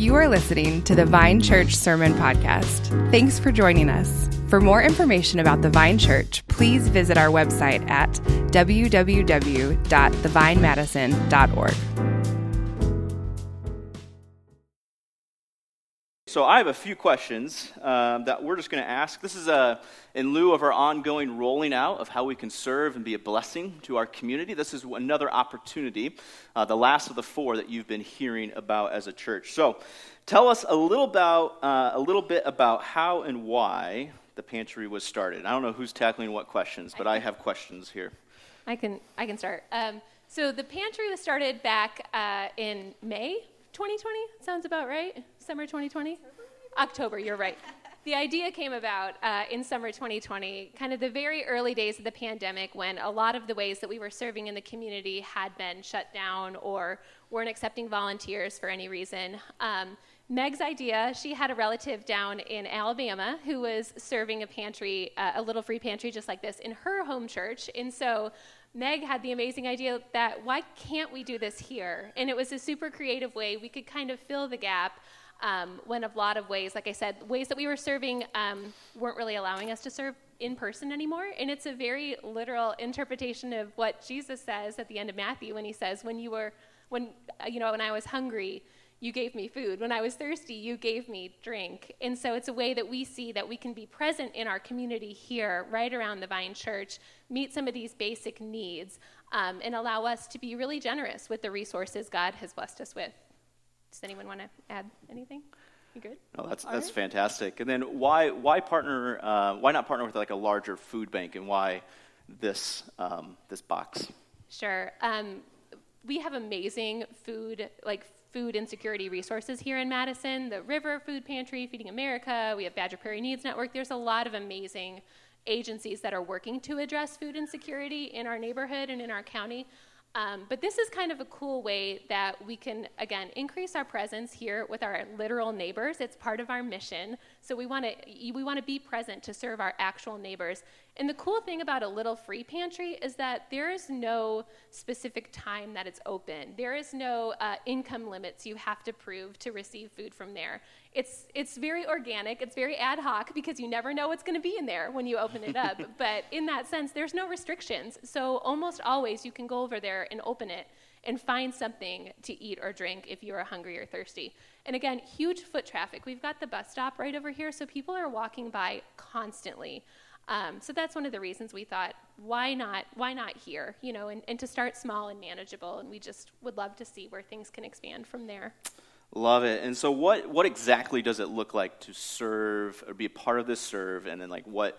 You are listening to the Vine Church Sermon Podcast. Thanks for joining us. For more information about the Vine Church, please visit our website at www.thevinemadison.org. So I have a few questions um, that we're just going to ask. This is a, in lieu of our ongoing rolling out of how we can serve and be a blessing to our community. This is another opportunity, uh, the last of the four that you've been hearing about as a church. So tell us a little about uh, a little bit about how and why the pantry was started. I don't know who's tackling what questions, but I, I have questions here. I can I can start. Um, so the pantry was started back uh, in May 2020. Sounds about right summer 2020? October, you're right. The idea came about uh, in summer 2020, kind of the very early days of the pandemic when a lot of the ways that we were serving in the community had been shut down or weren't accepting volunteers for any reason. Um, Meg's idea, she had a relative down in Alabama who was serving a pantry, uh, a little free pantry just like this in her home church. And so Meg had the amazing idea that why can't we do this here? And it was a super creative way we could kind of fill the gap um, when a lot of ways, like I said, ways that we were serving um, weren't really allowing us to serve in person anymore. And it's a very literal interpretation of what Jesus says at the end of Matthew when he says, "When you were, when uh, you know, when I was hungry." You gave me food. When I was thirsty, you gave me drink. And so it's a way that we see that we can be present in our community here, right around the Vine Church, meet some of these basic needs, um, and allow us to be really generous with the resources God has blessed us with. Does anyone want to add anything? You good? No, that's that's right. fantastic. And then why why partner? Uh, why not partner with like a larger food bank, and why this um, this box? Sure. Um, we have amazing food like food insecurity resources here in Madison. The River Food Pantry, Feeding America. We have Badger Prairie Needs Network. There's a lot of amazing agencies that are working to address food insecurity in our neighborhood and in our county. Um, but this is kind of a cool way that we can, again, increase our presence here with our literal neighbors. It's part of our mission. So we want to we want to be present to serve our actual neighbors. And the cool thing about a little free pantry is that there is no specific time that it's open. There is no uh, income limits you have to prove to receive food from there. It's, it's very organic, it's very ad hoc because you never know what's going to be in there when you open it up. but in that sense, there's no restrictions. So almost always you can go over there and open it and find something to eat or drink if you are hungry or thirsty. And again, huge foot traffic. We've got the bus stop right over here, so people are walking by constantly. Um, so that's one of the reasons we thought, why not, why not here, you know, and, and to start small and manageable. And we just would love to see where things can expand from there. Love it. And so, what, what exactly does it look like to serve or be a part of this serve? And then, like, what,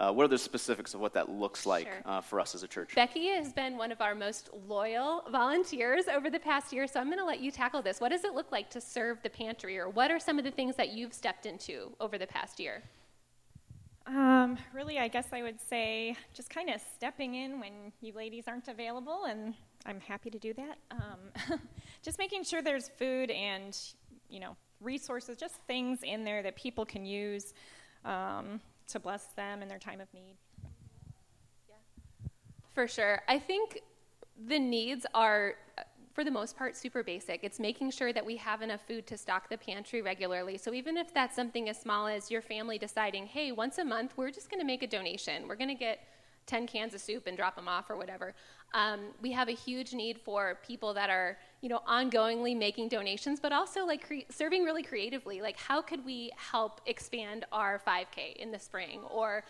uh, what are the specifics of what that looks like sure. uh, for us as a church? Becky has been one of our most loyal volunteers over the past year, so I'm going to let you tackle this. What does it look like to serve the pantry, or what are some of the things that you've stepped into over the past year? Um, really, I guess I would say just kind of stepping in when you ladies aren't available, and I'm happy to do that. Um, just making sure there's food and you know resources, just things in there that people can use um, to bless them in their time of need. Yeah, for sure. I think the needs are for the most part, super basic. It's making sure that we have enough food to stock the pantry regularly. So even if that's something as small as your family deciding, hey, once a month, we're just going to make a donation. We're going to get 10 cans of soup and drop them off or whatever. Um, we have a huge need for people that are, you know, ongoingly making donations, but also like cre- serving really creatively. Like, how could we help expand our 5K in the spring? Or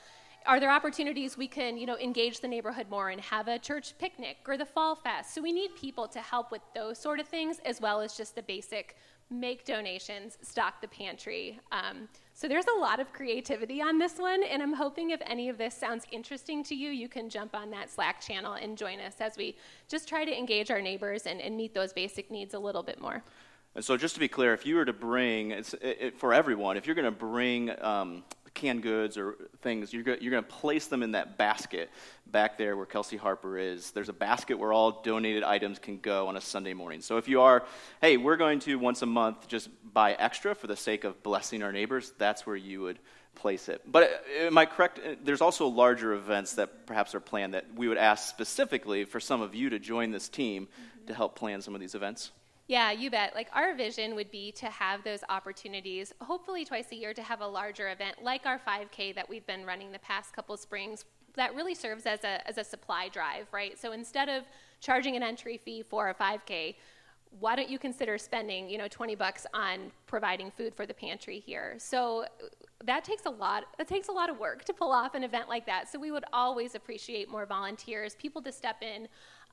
are there opportunities we can, you know, engage the neighborhood more and have a church picnic or the fall fest? So we need people to help with those sort of things as well as just the basic make donations, stock the pantry. Um, so there's a lot of creativity on this one, and I'm hoping if any of this sounds interesting to you, you can jump on that Slack channel and join us as we just try to engage our neighbors and, and meet those basic needs a little bit more. And so, just to be clear, if you were to bring, it's, it, for everyone, if you're going to bring um, canned goods or things, you're, you're going to place them in that basket back there where Kelsey Harper is. There's a basket where all donated items can go on a Sunday morning. So if you are, hey, we're going to once a month just buy extra for the sake of blessing our neighbors, that's where you would place it. But uh, am I correct? Uh, there's also larger events that perhaps are planned that we would ask specifically for some of you to join this team to help plan some of these events. Yeah, you bet. Like our vision would be to have those opportunities, hopefully twice a year, to have a larger event like our 5K that we've been running the past couple springs. That really serves as a as a supply drive, right? So instead of charging an entry fee for a 5K, why don't you consider spending, you know, 20 bucks on providing food for the pantry here? So that takes a lot that takes a lot of work to pull off an event like that. So we would always appreciate more volunteers, people to step in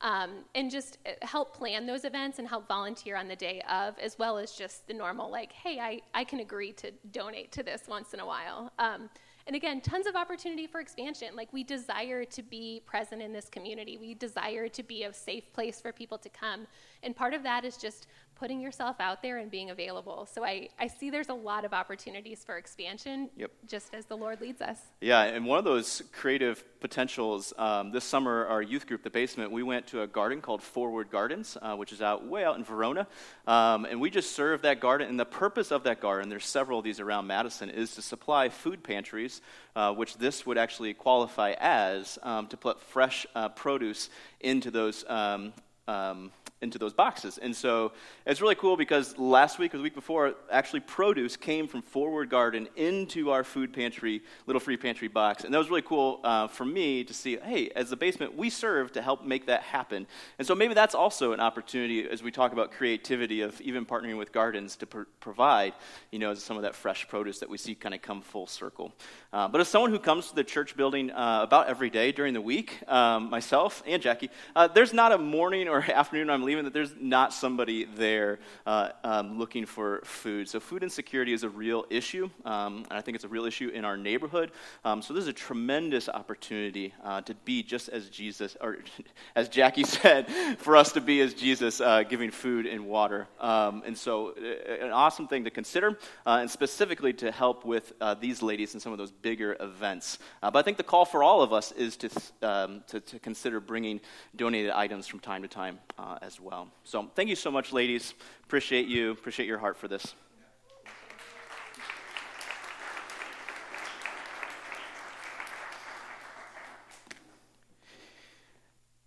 um, and just uh, help plan those events and help volunteer on the day of, as well as just the normal, like, hey, I, I can agree to donate to this once in a while. Um, and again, tons of opportunity for expansion. Like, we desire to be present in this community. We desire to be a safe place for people to come. And part of that is just putting yourself out there and being available. So I, I see there's a lot of opportunities for expansion yep. just as the Lord leads us. Yeah, and one of those creative potentials um, this summer, our youth group, The Basement, we went to a garden called Forward Gardens, uh, which is out way out in Verona. Um, and we just served that garden. And the purpose of that garden, there's several of these around Madison, is to supply food pantries, uh, which this would actually qualify as, um, to put fresh uh, produce into those um, um, into those boxes. And so it's really cool because last week or the week before, actually produce came from Forward Garden into our food pantry, little free pantry box. And that was really cool uh, for me to see, hey, as the basement, we serve to help make that happen. And so maybe that's also an opportunity as we talk about creativity of even partnering with gardens to pr- provide, you know, some of that fresh produce that we see kind of come full circle. Uh, but as someone who comes to the church building uh, about every day during the week, um, myself and Jackie, uh, there's not a morning or afternoon I'm leaving that there's not somebody there uh, um, looking for food. So food insecurity is a real issue, um, and I think it's a real issue in our neighborhood. Um, so this is a tremendous opportunity uh, to be just as Jesus, or as Jackie said, for us to be as Jesus, uh, giving food and water. Um, and so uh, an awesome thing to consider, uh, and specifically to help with uh, these ladies in some of those bigger events. but I think the call for all of us is to, um, to, to, consider bringing donated items from time to time as well. So thank you so much, ladies. Appreciate you. Appreciate your heart for this.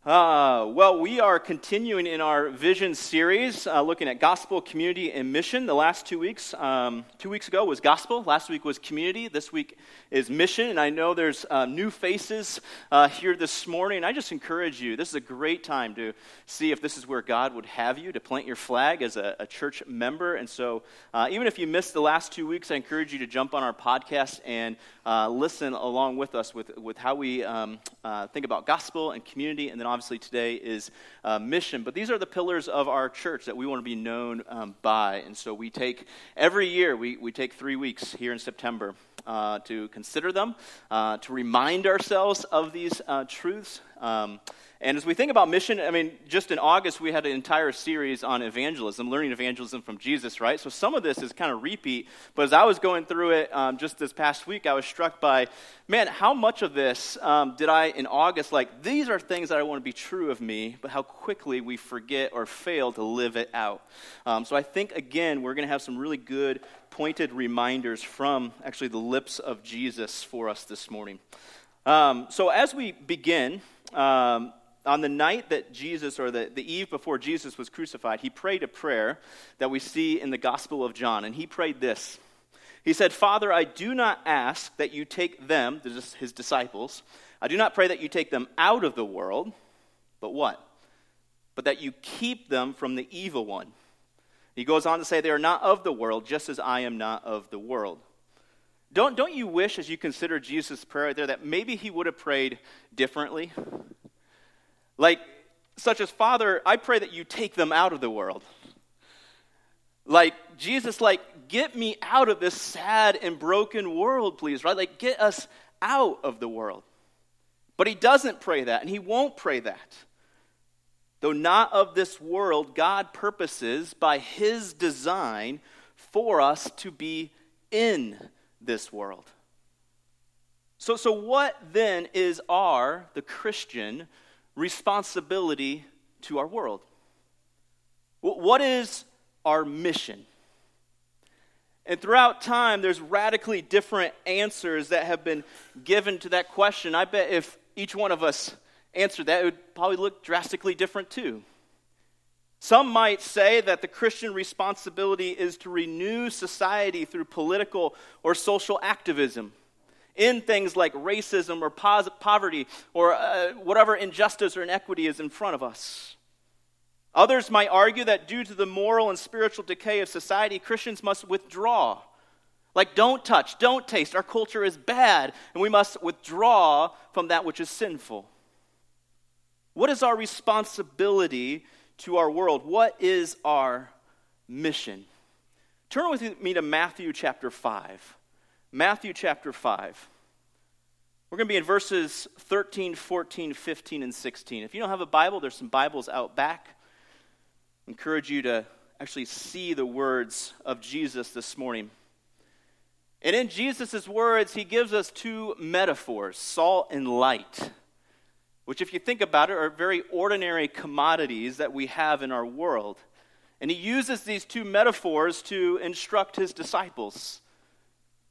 Uh, well, we are continuing in our vision series, uh, looking at gospel, community, and mission. The last two weeks, um, two weeks ago was gospel. Last week was community. This week is mission. And I know there's uh, new faces uh, here this morning. I just encourage you. This is a great time to see if this is where God would have you to plant your flag as a, a church member. And so, uh, even if you missed the last two weeks, I encourage you to jump on our podcast and uh, listen along with us with with how we um, think about gospel and community, and then today is uh, mission. But these are the pillars of our church that we want to be known um, by. And so we take, every year, we, we take three weeks here in September uh, to consider them, uh, to remind ourselves of these uh, truths. Um, and as we think about mission, I mean, just in August, we had an entire series on evangelism, learning evangelism from Jesus, right? So some of this is kind of repeat. But as I was going through it um, just this past week, I was struck by, man, how much of this um, did I, in August, like, these are things that I want to be true of me, but how quickly we forget or fail to live it out. Um, so I think, again, we're going to have some really good, pointed reminders from actually the lips of Jesus for us this morning. Um, so as we begin, um, on the night that Jesus, or the, the eve before Jesus was crucified, he prayed a prayer that we see in the Gospel of John. And he prayed this He said, Father, I do not ask that you take them, his disciples, I do not pray that you take them out of the world, but what? But that you keep them from the evil one. He goes on to say, They are not of the world, just as I am not of the world. Don't, don't you wish, as you consider Jesus' prayer right there, that maybe he would have prayed differently? Like, such as, Father, I pray that you take them out of the world. Like, Jesus, like, get me out of this sad and broken world, please, right? Like, get us out of the world. But he doesn't pray that, and he won't pray that. Though not of this world, God purposes by his design for us to be in this world. So, so what then is our, the Christian, responsibility to our world. What is our mission? And throughout time, there's radically different answers that have been given to that question. I bet if each one of us answered that, it would probably look drastically different too. Some might say that the Christian responsibility is to renew society through political or social activism in things like racism or poverty or uh, whatever injustice or inequity is in front of us. Others might argue that due to the moral and spiritual decay of society, Christians must withdraw. Like, don't touch, don't taste. Our culture is bad, and we must withdraw from that which is sinful. What is our responsibility to our world? What is our mission? Turn with me to Matthew chapter 5. Matthew chapter 5. We're going to be in verses 13, 14, 15, and 16. If you don't have a Bible, there's some Bibles out back. I encourage you to actually see the words of Jesus this morning. And in Jesus' words, he gives us two metaphors salt and light which, if you think about it, are very ordinary commodities that we have in our world. And he uses these two metaphors to instruct his disciples,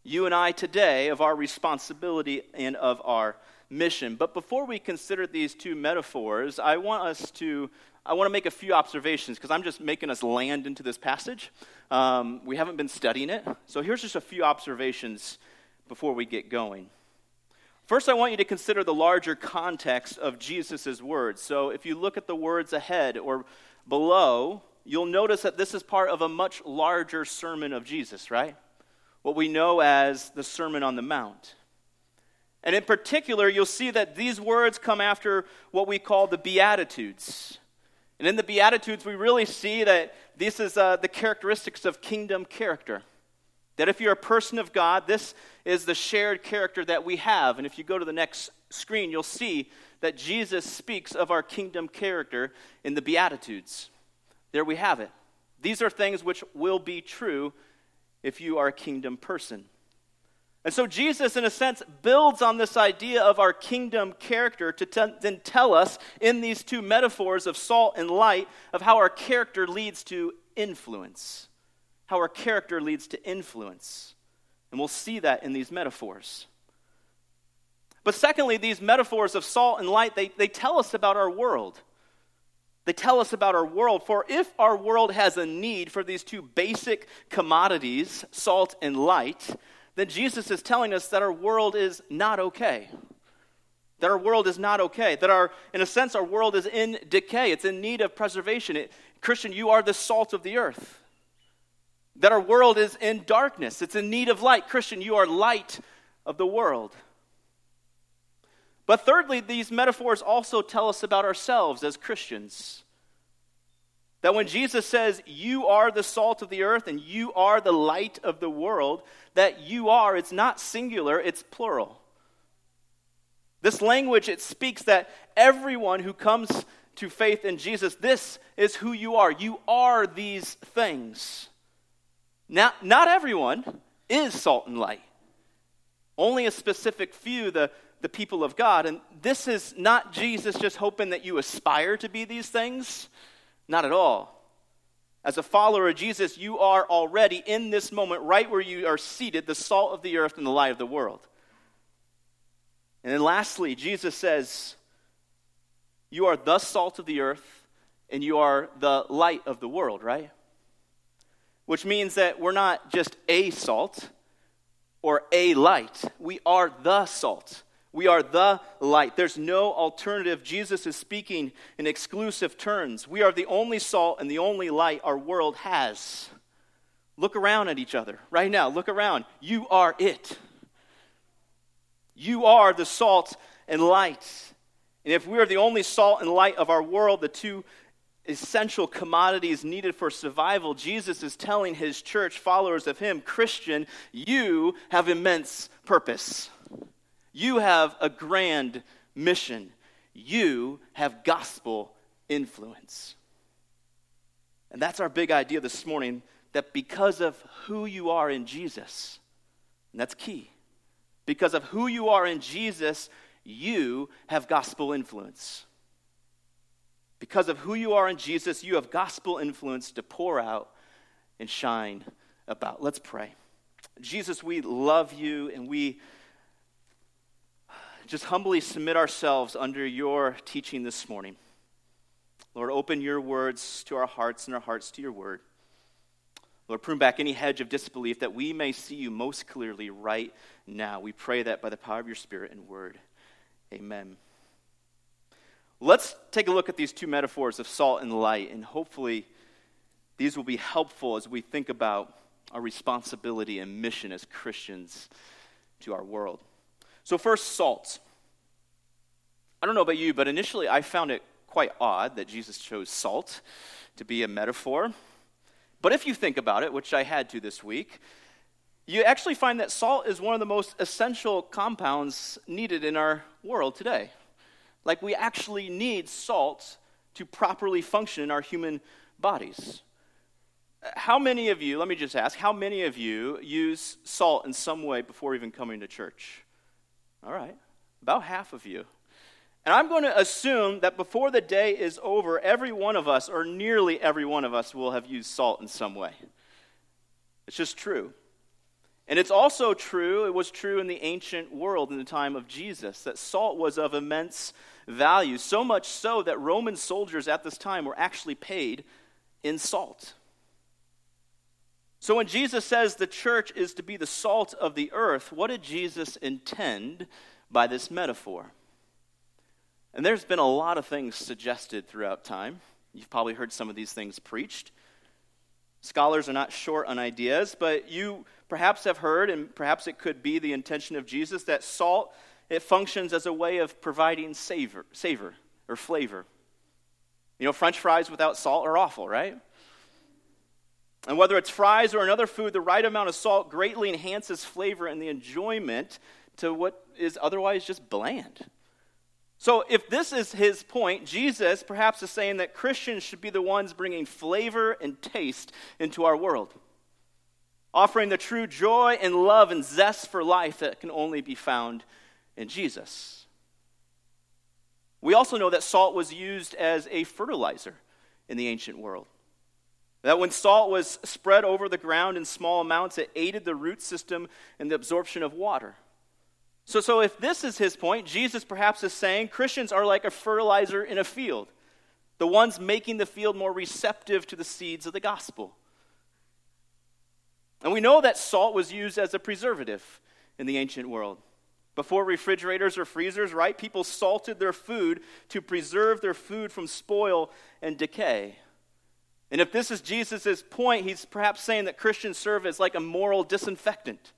you and I today, of our responsibility and of our mission. But before we consider these two metaphors, I want us to. I want to make a few observations because I'm just making us land into this passage. Um, we haven't been studying it. So here's just a few observations before we get going. First, I want you to consider the larger context of Jesus' words. So, if you look at the words ahead or below, you'll notice that this is part of a much larger sermon of Jesus, right? What we know as the Sermon on the Mount. And in particular, you'll see that these words come after what we call the Beatitudes. And in the Beatitudes, we really see that this is uh, the characteristics of kingdom character. That if you're a person of God, this is the shared character that we have. And if you go to the next screen, you'll see that Jesus speaks of our kingdom character in the Beatitudes. There we have it. These are things which will be true if you are a kingdom person. And so Jesus, in a sense, builds on this idea of our kingdom character to t- then tell us in these two metaphors of salt and light of how our character leads to influence how our character leads to influence. And we'll see that in these metaphors. But secondly, these metaphors of salt and light, they, they tell us about our world. They tell us about our world. For if our world has a need for these two basic commodities, salt and light, then Jesus is telling us that our world is not okay. That our world is not okay. That our, in a sense, our world is in decay. It's in need of preservation. It, Christian, you are the salt of the earth that our world is in darkness, it's in need of light. Christian, you are light of the world. But thirdly, these metaphors also tell us about ourselves as Christians. That when Jesus says, You are the salt of the earth and you are the light of the world, that you are, it's not singular, it's plural. This language, it speaks that everyone who comes to faith in Jesus, this is who you are. You are these things. Now, not everyone is salt and light. Only a specific few, the, the people of God. And this is not Jesus just hoping that you aspire to be these things. Not at all. As a follower of Jesus, you are already in this moment, right where you are seated, the salt of the earth and the light of the world. And then lastly, Jesus says, You are the salt of the earth and you are the light of the world, right? which means that we're not just a salt or a light. We are the salt. We are the light. There's no alternative. Jesus is speaking in exclusive terms. We are the only salt and the only light our world has. Look around at each other right now. Look around. You are it. You are the salt and light. And if we are the only salt and light of our world, the two essential commodities needed for survival, Jesus is telling his church, followers of him, Christian, you have immense purpose. You have a grand mission. You have gospel influence. And that's our big idea this morning that because of who you are in Jesus, and that's key, because of who you are in Jesus, you have gospel influence. Because of who you are in Jesus, you have gospel influence to pour out and shine about. Let's pray. Jesus, we love you and we just humbly submit ourselves under your teaching this morning. Lord, open your words to our hearts and our hearts to your word. Lord, prune back any hedge of disbelief that we may see you most clearly right now. We pray that by the power of your Spirit and word. Amen. Let's take a look at these two metaphors of salt and light, and hopefully these will be helpful as we think about our responsibility and mission as Christians to our world. So, first, salt. I don't know about you, but initially I found it quite odd that Jesus chose salt to be a metaphor. But if you think about it, which I had to this week, you actually find that salt is one of the most essential compounds needed in our world today. Like, we actually need salt to properly function in our human bodies. How many of you, let me just ask, how many of you use salt in some way before even coming to church? All right, about half of you. And I'm going to assume that before the day is over, every one of us, or nearly every one of us, will have used salt in some way. It's just true. And it's also true, it was true in the ancient world in the time of Jesus, that salt was of immense value, so much so that Roman soldiers at this time were actually paid in salt. So when Jesus says the church is to be the salt of the earth, what did Jesus intend by this metaphor? And there's been a lot of things suggested throughout time. You've probably heard some of these things preached. Scholars are not short on ideas, but you perhaps have heard, and perhaps it could be the intention of Jesus, that salt it functions as a way of providing savor, savor or flavor. You know, French fries without salt are awful, right? And whether it's fries or another food, the right amount of salt greatly enhances flavor and the enjoyment to what is otherwise just bland. So, if this is his point, Jesus perhaps is saying that Christians should be the ones bringing flavor and taste into our world, offering the true joy and love and zest for life that can only be found in Jesus. We also know that salt was used as a fertilizer in the ancient world. That when salt was spread over the ground in small amounts, it aided the root system in the absorption of water. So, so if this is his point, Jesus perhaps is saying Christians are like a fertilizer in a field, the ones making the field more receptive to the seeds of the gospel. And we know that salt was used as a preservative in the ancient world. Before refrigerators or freezers, right? People salted their food to preserve their food from spoil and decay. And if this is Jesus' point, he's perhaps saying that Christians serve as like a moral disinfectant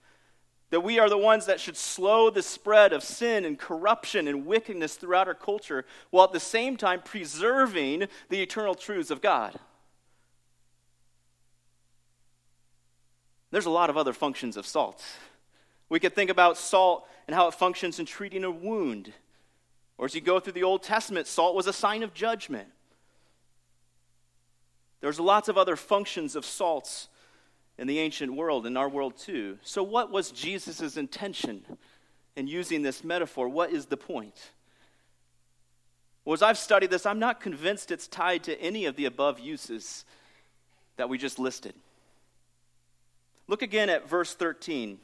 that we are the ones that should slow the spread of sin and corruption and wickedness throughout our culture, while at the same time preserving the eternal truths of God. There's a lot of other functions of salt. We could think about salt and how it functions in treating a wound. Or as you go through the Old Testament, salt was a sign of judgment. There's lots of other functions of salts in the ancient world, in our world too. So, what was Jesus' intention in using this metaphor? What is the point? Well, as I've studied this, I'm not convinced it's tied to any of the above uses that we just listed. Look again at verse 13.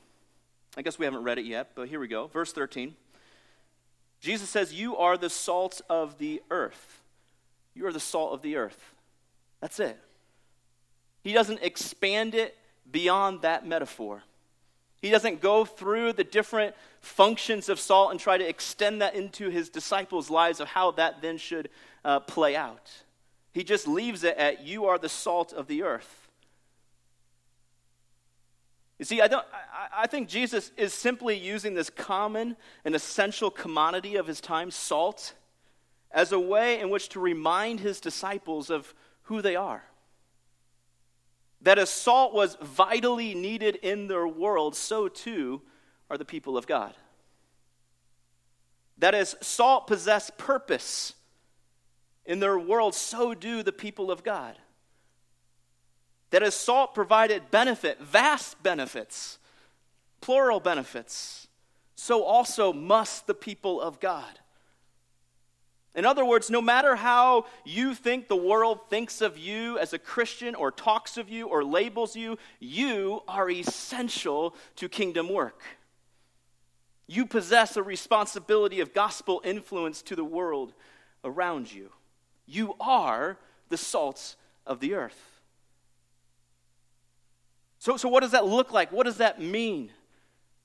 I guess we haven't read it yet, but here we go. Verse 13. Jesus says, You are the salt of the earth. You are the salt of the earth. That's it. He doesn't expand it beyond that metaphor. He doesn't go through the different functions of salt and try to extend that into his disciples' lives of how that then should uh, play out. He just leaves it at, You are the salt of the earth. You see, I, don't, I, I think Jesus is simply using this common and essential commodity of his time, salt, as a way in which to remind his disciples of who they are that as salt was vitally needed in their world, so too are the people of God. That as salt possessed purpose in their world, so do the people of God. That as salt provided benefit, vast benefits, plural benefits, so also must the people of God. In other words, no matter how you think the world thinks of you as a Christian or talks of you or labels you, you are essential to kingdom work. You possess a responsibility of gospel influence to the world around you. You are the salt of the earth. So, so what does that look like? What does that mean?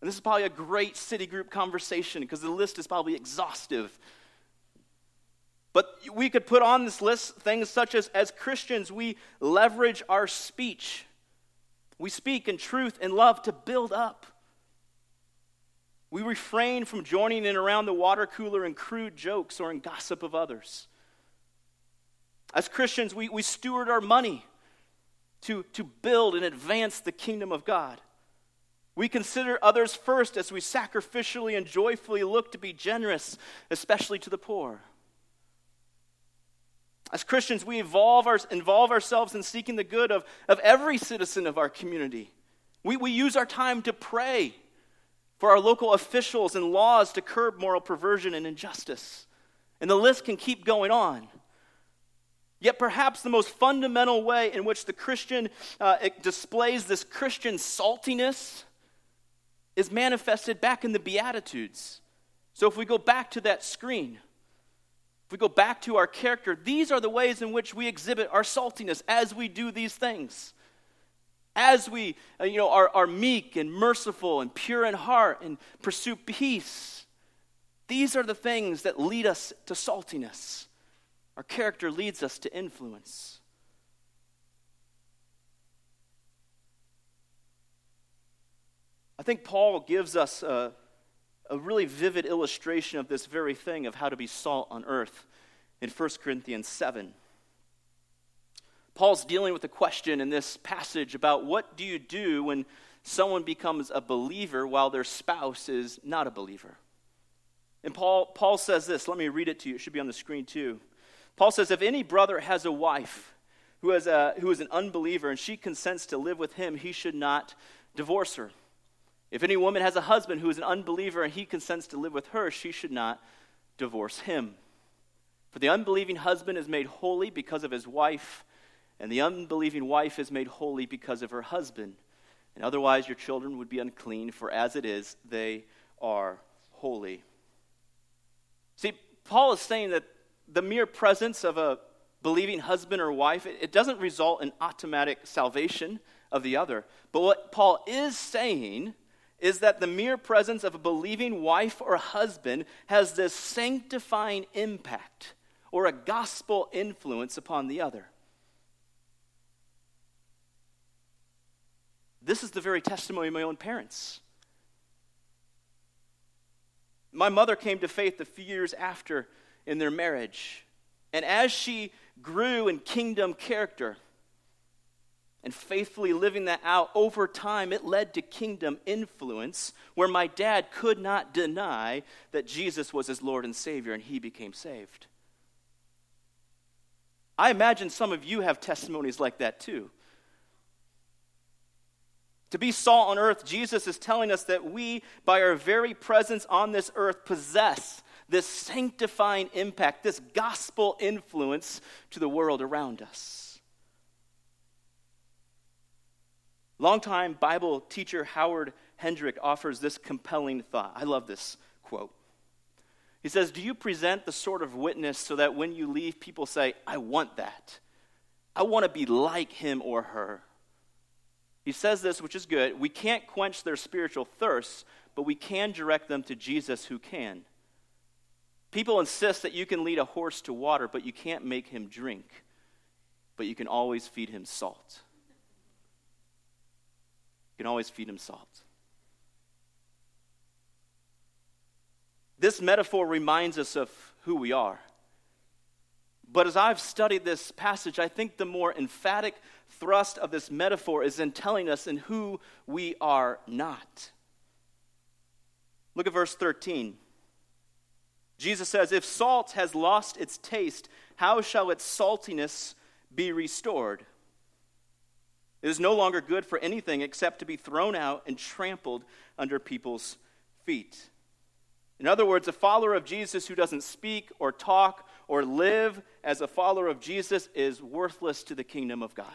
And this is probably a great city group conversation because the list is probably exhaustive. But we could put on this list things such as as Christians, we leverage our speech. We speak in truth and love to build up. We refrain from joining in around the water cooler in crude jokes or in gossip of others. As Christians, we, we steward our money to, to build and advance the kingdom of God. We consider others first as we sacrificially and joyfully look to be generous, especially to the poor. As Christians, we our, involve ourselves in seeking the good of, of every citizen of our community. We, we use our time to pray for our local officials and laws to curb moral perversion and injustice. And the list can keep going on. Yet, perhaps the most fundamental way in which the Christian uh, displays this Christian saltiness is manifested back in the Beatitudes. So, if we go back to that screen, if we go back to our character, these are the ways in which we exhibit our saltiness as we do these things. As we uh, you know, are, are meek and merciful and pure in heart and pursue peace. These are the things that lead us to saltiness. Our character leads us to influence. I think Paul gives us a, a, really vivid illustration of this very thing of how to be salt on earth in 1 Corinthians 7. Paul's dealing with a question in this passage about what do you do when someone becomes a believer while their spouse is not a believer. And Paul, Paul says this. Let me read it to you. It should be on the screen too. Paul says, If any brother has a wife who, has a, who is an unbeliever and she consents to live with him, he should not divorce her. If any woman has a husband who is an unbeliever and he consents to live with her, she should not divorce him. For the unbelieving husband is made holy because of his wife, and the unbelieving wife is made holy because of her husband. And otherwise, your children would be unclean, for as it is, they are holy. See, Paul is saying that the mere presence of a believing husband or wife, it, doesn't result in automatic salvation of the other. But what Paul is saying is that the mere presence of a believing wife or husband has this sanctifying impact or a gospel influence upon the other. This is the very testimony of my own parents. My mother came to faith a few years after in their marriage. And as she grew in kingdom character and faithfully living that out over time, it led to kingdom influence where my dad could not deny that Jesus was his Lord and Savior and he became saved. I imagine some of you have testimonies like that too. To be salt on earth, Jesus is telling us that we, by our very presence on this earth, possess this sanctifying impact, this gospel influence to the world around us. Longtime Bible teacher Howard Hendrick offers this compelling thought. I love this quote. He says, Do you present the sort of witness so that when you leave, people say, I want that? I want to be like him or her. He says this, which is good. We can't quench their spiritual thirsts, but we can direct them to Jesus who can. People insist that you can lead a horse to water, but you can't make him drink. But you can always feed him salt. Can always feed him salt. This metaphor reminds us of who we are. But as I've studied this passage, I think the more emphatic thrust of this metaphor is in telling us in who we are not. Look at verse 13. Jesus says, If salt has lost its taste, how shall its saltiness be restored? It is no longer good for anything except to be thrown out and trampled under people's feet. In other words, a follower of Jesus who doesn't speak or talk or live as a follower of Jesus is worthless to the kingdom of God.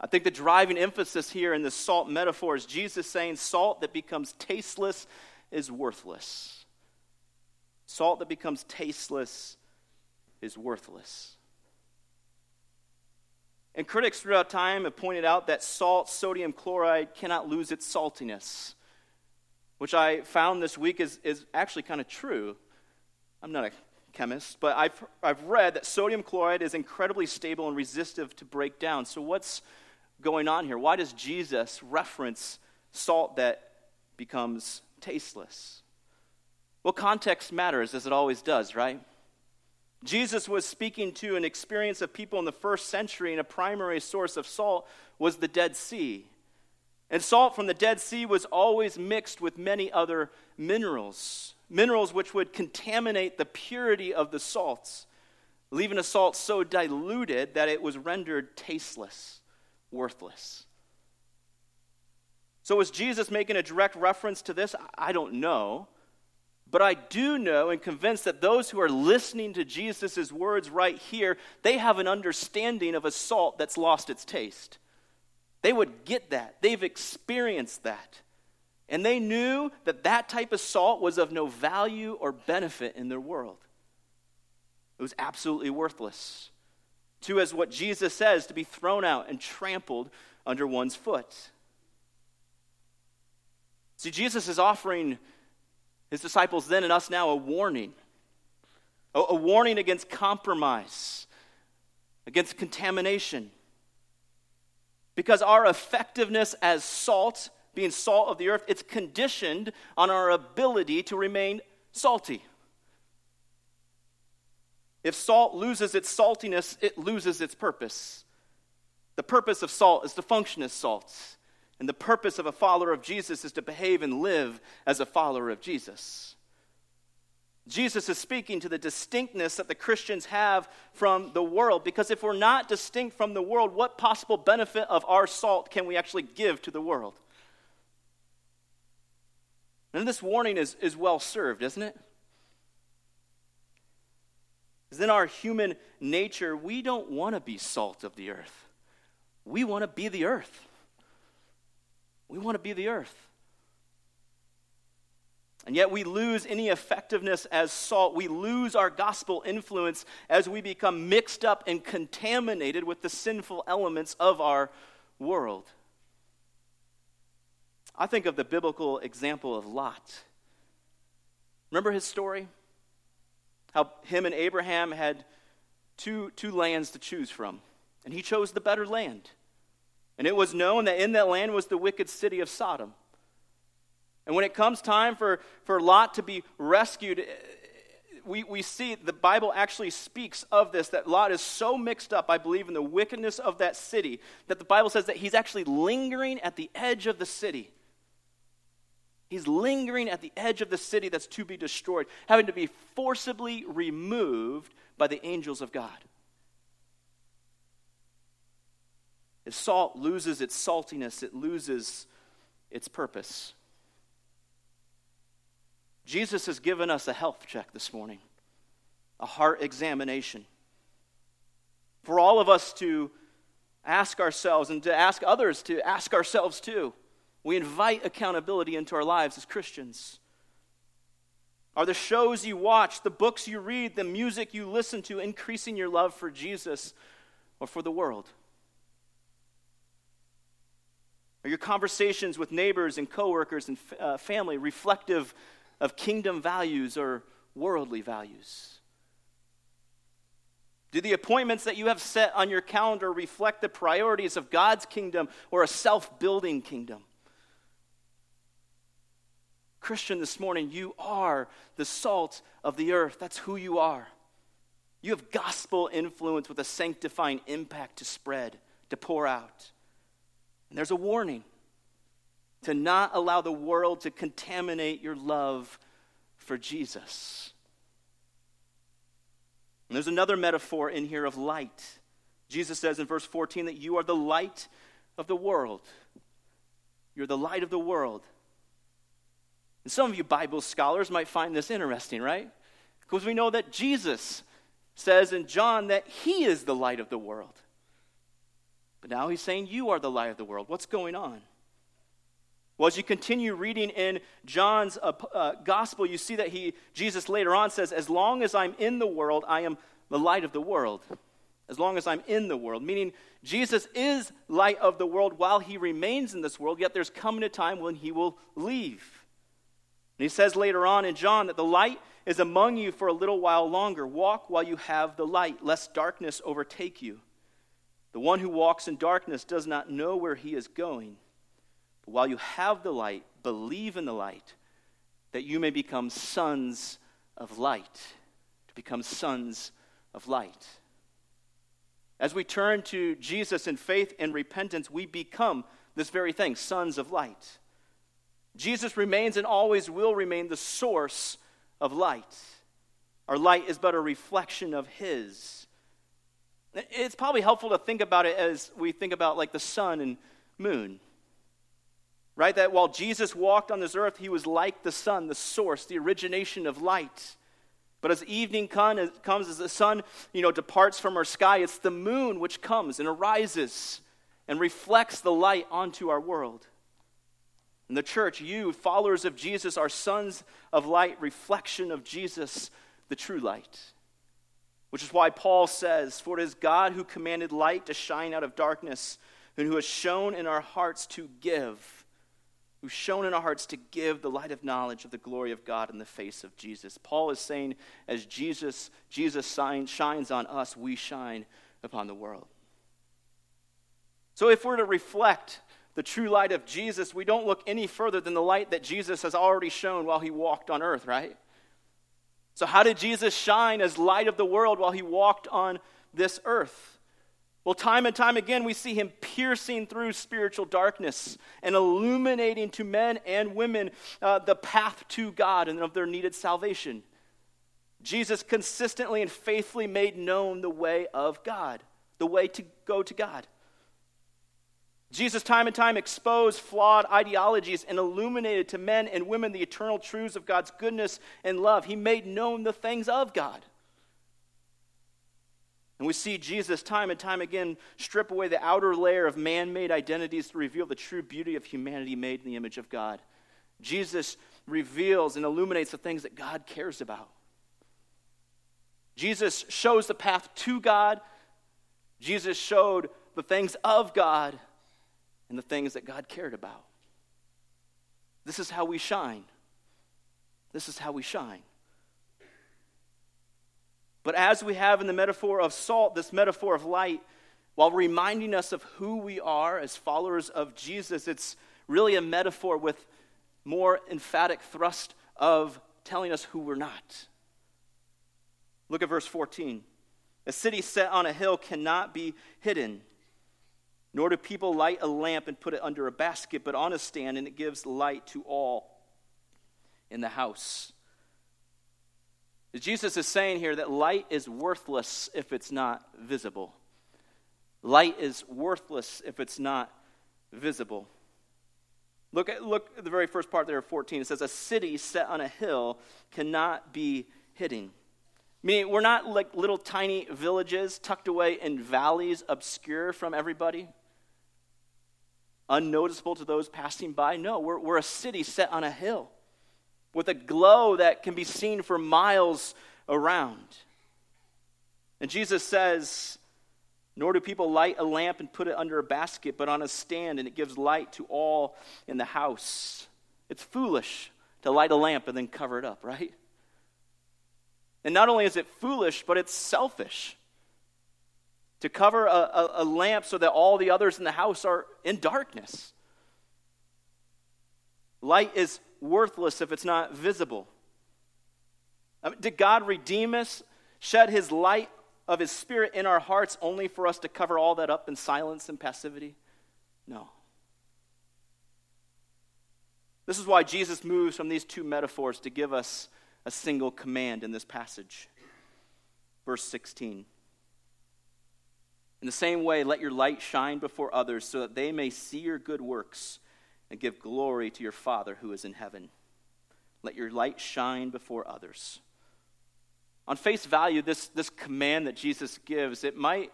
I think the driving emphasis here in the salt metaphor is Jesus saying salt that becomes tasteless is worthless. Salt that becomes tasteless is worthless. And critics throughout time have pointed out that salt, sodium chloride, cannot lose its saltiness, which I found this week is, is actually kind of true. I'm not a chemist, but I've, I've read that sodium chloride is incredibly stable and resistive to break down. So, what's going on here? Why does Jesus reference salt that becomes tasteless? Well, context matters, as it always does, right? Jesus was speaking to an experience of people in the first century, and a primary source of salt was the Dead Sea. And salt from the Dead Sea was always mixed with many other minerals, minerals which would contaminate the purity of the salts, leaving a salt so diluted that it was rendered tasteless, worthless. So, was Jesus making a direct reference to this? I don't know. But I do know and convinced that those who are listening to Jesus' words right here, they have an understanding of a salt that's lost its taste. They would get that. They've experienced that. And they knew that that type of salt was of no value or benefit in their world. It was absolutely worthless. To, as what Jesus says, to be thrown out and trampled under one's foot. See, Jesus is offering his disciples then and us now a warning a, a warning against compromise, against contamination. Because our effectiveness as salt, being salt of the earth, it's conditioned on our ability to remain salty. If salt loses its saltiness, it loses its purpose. The purpose of salt is to function as salt. And the purpose of a follower of Jesus is to behave and live as a follower of Jesus. Jesus is speaking to the distinctness that the Christians have from the world. Because if we're not distinct from the world, what possible benefit of our salt can we actually give to the world? And this warning is, is well served, isn't it? Because in our human nature, we don't want to be salt of the earth, we want to be the earth. We want to be the earth. And yet we lose any effectiveness as salt. We lose our gospel influence as we become mixed up and contaminated with the sinful elements of our world. I think of the biblical example of Lot. Remember his story? How him and Abraham had two, two lands to choose from, and he chose the better land. And it was known that in that land was the wicked city of Sodom. And when it comes time for, for Lot to be rescued, eh, we, we see the Bible actually speaks of this that Lot is so mixed up, I believe, in the wickedness of that city that the Bible says that he's actually lingering at the edge of the city. He's lingering at the edge of the city that's to be destroyed, having to be forcibly removed by the angels of God. If salt loses its saltiness, it loses its purpose. Jesus has given us a health check this morning, a heart examination. For all of us to ask ourselves and to ask others to ask ourselves too. We invite accountability into our lives as Christians. Are the shows you watch, the books you read, the music you listen to increasing your love for Jesus or for the world? Are your conversations with neighbors and coworkers and uh, family reflective of kingdom values or worldly values? Do the appointments that you have set on your calendar reflect the priorities of God's kingdom or a self building kingdom? Christian, this morning, you are the salt of the earth. That's who you are. You have gospel influence with a sanctifying impact to spread, to pour out. And there's a warning to not allow the world to contaminate your love for Jesus. And there's another metaphor in here of light. Jesus says in verse 14 that you are the light of the world. You're the light of the world. And some of you Bible scholars might find this interesting, right? Because we know that Jesus says in John that he is the light of the world. But now he's saying, You are the light of the world. What's going on? Well, as you continue reading in John's uh, uh, gospel, you see that he, Jesus later on says, As long as I'm in the world, I am the light of the world as long as I'm in the world, meaning Jesus is light of the world while he remains in this world, yet there's coming a time when he will leave. And he says later on in John that the light is among you for a little while longer. Walk while you have the light, lest darkness overtake you. The one who walks in darkness does not know where he is going. But while you have the light, believe in the light, that you may become sons of light. To become sons of light. As we turn to Jesus in faith and repentance, we become this very thing sons of light. Jesus remains and always will remain the source of light. Our light is but a reflection of His. It's probably helpful to think about it as we think about like the sun and moon. Right? That while Jesus walked on this earth, he was like the sun, the source, the origination of light. But as evening comes, as the sun you know, departs from our sky, it's the moon which comes and arises and reflects the light onto our world. In the church, you, followers of Jesus, are sons of light, reflection of Jesus, the true light. Which is why Paul says, For it is God who commanded light to shine out of darkness, and who has shone in our hearts to give who's shone in our hearts to give the light of knowledge of the glory of God in the face of Jesus. Paul is saying, as Jesus, Jesus shines on us, we shine upon the world. So if we're to reflect the true light of Jesus, we don't look any further than the light that Jesus has already shown while he walked on earth, right? So, how did Jesus shine as light of the world while he walked on this earth? Well, time and time again, we see him piercing through spiritual darkness and illuminating to men and women uh, the path to God and of their needed salvation. Jesus consistently and faithfully made known the way of God, the way to go to God. Jesus, time and time, exposed flawed ideologies and illuminated to men and women the eternal truths of God's goodness and love. He made known the things of God. And we see Jesus time and time again strip away the outer layer of man made identities to reveal the true beauty of humanity made in the image of God. Jesus reveals and illuminates the things that God cares about. Jesus shows the path to God. Jesus showed the things of God and the things that God cared about. This is how we shine. This is how we shine. But as we have in the metaphor of salt, this metaphor of light, while reminding us of who we are as followers of Jesus, it's really a metaphor with more emphatic thrust of telling us who we're not. Look at verse 14. A city set on a hill cannot be hidden, nor do people light a lamp and put it under a basket, but on a stand, and it gives light to all in the house. Jesus is saying here that light is worthless if it's not visible. Light is worthless if it's not visible. Look at, look at the very first part there of 14. It says, A city set on a hill cannot be hidden. Meaning, we're not like little tiny villages tucked away in valleys, obscure from everybody, unnoticeable to those passing by. No, we're, we're a city set on a hill with a glow that can be seen for miles around. And Jesus says, Nor do people light a lamp and put it under a basket, but on a stand, and it gives light to all in the house. It's foolish to light a lamp and then cover it up, right? And not only is it foolish, but it's selfish to cover a, a, a, lamp so that all the others in the house are in darkness. Light is worthless if it's not visible. I mean, did God redeem us, shed his light of his spirit in our hearts only for us to cover all that up in silence and passivity? No. This is why Jesus moves from these two metaphors to give us a single command in this passage. Verse 16. In the same way, let your light shine before others so that they may see your good works and give glory to your Father who is in heaven. Let your light shine before others. On face value, this, this command that Jesus gives, it might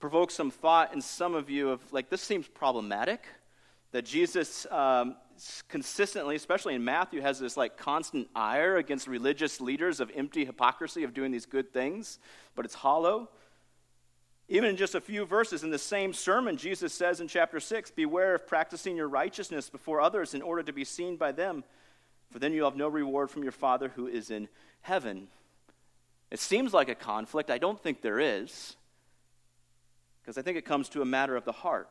provoke some thought in some of you of like, this seems problematic. That Jesus um, consistently, especially in Matthew, has this like constant ire against religious leaders of empty hypocrisy of doing these good things, but it's hollow. Even in just a few verses in the same sermon, Jesus says in chapter 6 Beware of practicing your righteousness before others in order to be seen by them, for then you have no reward from your Father who is in heaven. It seems like a conflict. I don't think there is, because I think it comes to a matter of the heart.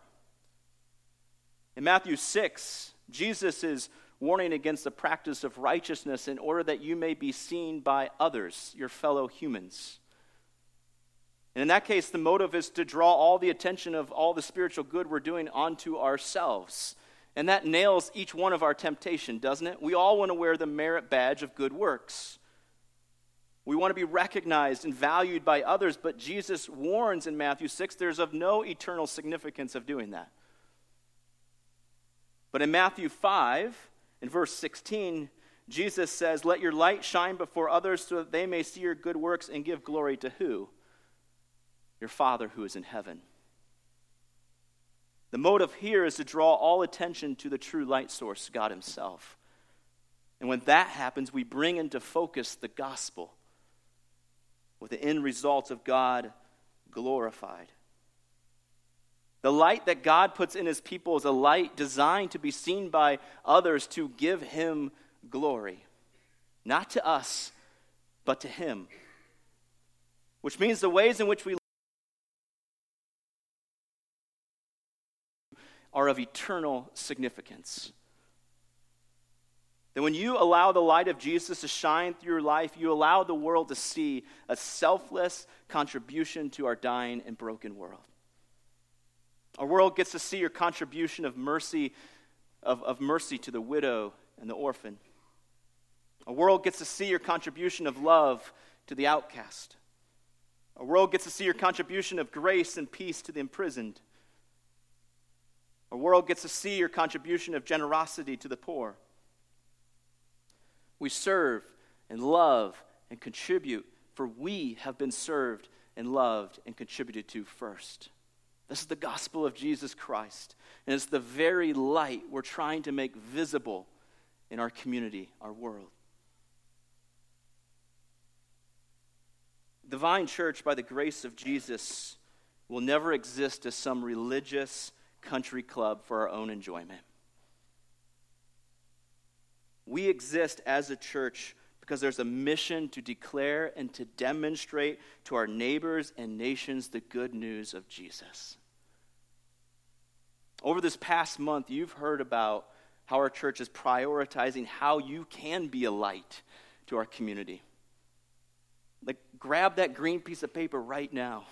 In Matthew 6, Jesus is warning against the practice of righteousness in order that you may be seen by others, your fellow humans. And in that case, the motive is to draw all the attention of all the spiritual good we're doing onto ourselves. And that nails each one of our temptation, doesn't it? We all want to wear the merit badge of good works. We want to be recognized and valued by others, but Jesus warns in Matthew 6 there's of no eternal significance of doing that. But in Matthew 5, in verse 16, Jesus says, Let your light shine before others so that they may see your good works and give glory to who? Your Father who is in heaven. The motive here is to draw all attention to the true light source, God Himself. And when that happens, we bring into focus the gospel with the end result of God glorified. The light that God puts in His people is a light designed to be seen by others to give Him glory. Not to us, but to Him. Which means the ways in which we are of eternal significance. That when you allow the light of Jesus to shine through your life, you allow the world to see a selfless contribution to our dying and broken world. Our world gets to see your contribution of mercy, of, of mercy to the widow and the orphan. A world gets to see your contribution of love to the outcast. A world gets to see your contribution of grace and peace to the imprisoned. Our world gets to see your contribution of generosity to the poor. We serve and love and contribute, for we have been served and loved and contributed to first. This is the gospel of Jesus Christ, and it's the very light we're trying to make visible in our community, our world. The Vine Church, by the grace of Jesus, will never exist as some religious country club for our own enjoyment. We exist as a church because there's a mission to declare and to demonstrate to our neighbors and nations the good news of Jesus. Over this past month, you've heard about how our church is prioritizing how you can be a light to our community. Like, grab that green piece of paper right now.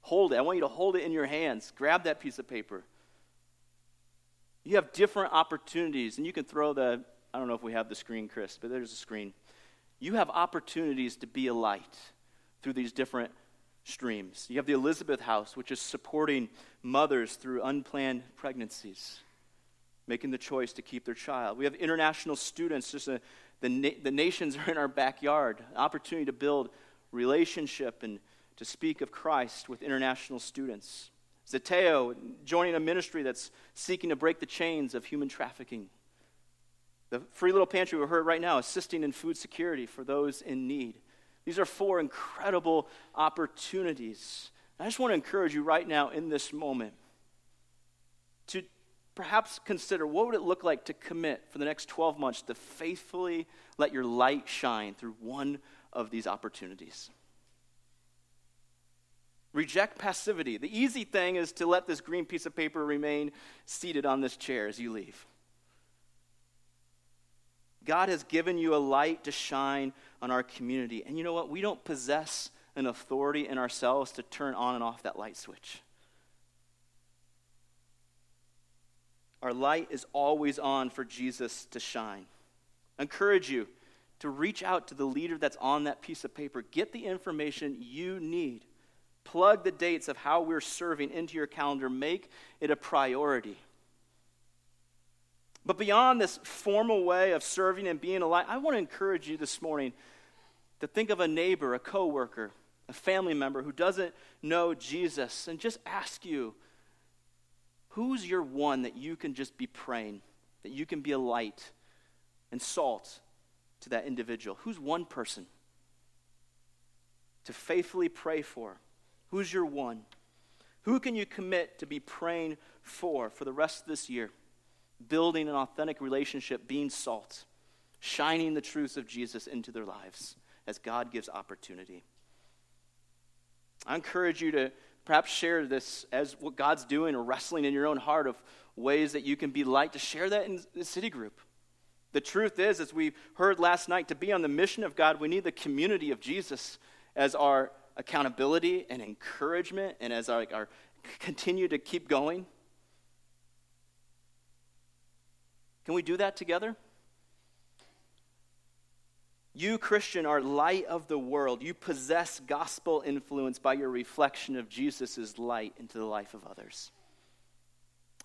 Hold it. I want you to hold it in your hands. Grab that piece of paper. You have different opportunities, and you can throw the, I don't know if we have the screen, Chris, but there's a screen. You have opportunities to be a light through these different streams. You have the Elizabeth House, which is supporting mothers through unplanned pregnancies, making the choice to keep their child. We have international students, just a, the, na- the nations are in our backyard, opportunity to build relationship and to speak of Christ with international students. Zeteo, joining a ministry that's seeking to break the chains of human trafficking. The Free Little Pantry we heard right now, assisting in food security for those in need. These are four incredible opportunities. I just want to encourage you right now in this moment to perhaps consider what would it look like to commit for the next 12 months to faithfully let your light shine through one of these opportunities. Reject passivity. The easy thing is to let this green piece of paper remain seated on this chair as you leave. God has given you a light to shine on our community. And you know what? We don't possess an authority in ourselves to turn on and off that light switch. Our light is always on for Jesus to shine. I encourage you to reach out to the leader that's on that piece of paper. Get the information you need Plug the dates of how we're serving into your calendar. Make it a priority. But beyond this formal way of serving and being alive, I want to encourage you this morning to think of a neighbor, a coworker, a family member who doesn't know Jesus and just ask you, who's your one that you can just be praying that you can be a light and salt to that individual? Who's one person to faithfully pray for? Who's your one? Who can you commit to be praying for for the rest of this year? Building an authentic relationship, being salt, shining the truths of Jesus into their lives as God gives opportunity. I encourage you to perhaps share this as what God's doing or wrestling in your own heart of ways that you can be light, to share that in the city group. The truth is, as we heard last night, to be on the mission of God, we need the community of Jesus as our accountability and encouragement and as our, our continue to keep going. Can we do that together? You, Christian, are light of the world. You possess gospel influence by your reflection of Jesus' light into the life of others.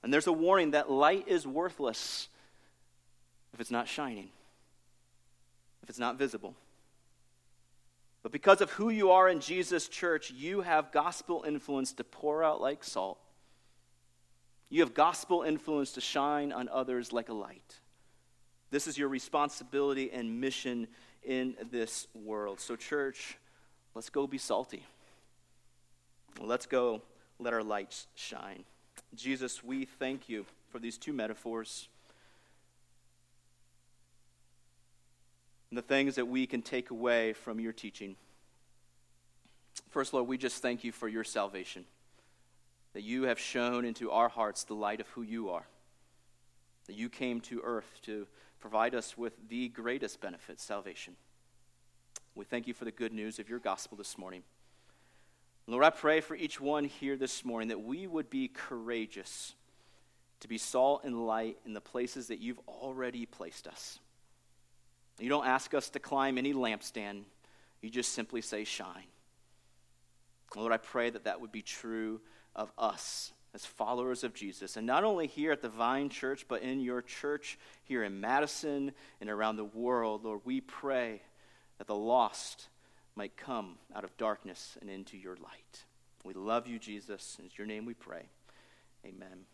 And there's a warning that light is worthless if it's not shining, if it's not visible. But because of who you are in Jesus' church, you have gospel influence to pour out like salt. You have gospel influence to shine on others like a light. This is your responsibility and mission in this world. So, church, let's go be salty. Let's go let our lights shine. Jesus, we thank you for these two metaphors. And the things that we can take away from your teaching. First, Lord, we just thank you for your salvation, that you have shown into our hearts the light of who you are, that you came to earth to provide us with the greatest benefit salvation. We thank you for the good news of your gospel this morning. Lord, I pray for each one here this morning that we would be courageous to be salt and light in the places that you've already placed us. You don't ask us to climb any lampstand, you just simply say, shine. Lord, I pray that that would be true of us as followers of Jesus. And not only here at the Vine Church, but in your church here in Madison and around the world. Lord, we pray that the lost might come out of darkness and into your light. We love you, Jesus. In your name we pray. Amen.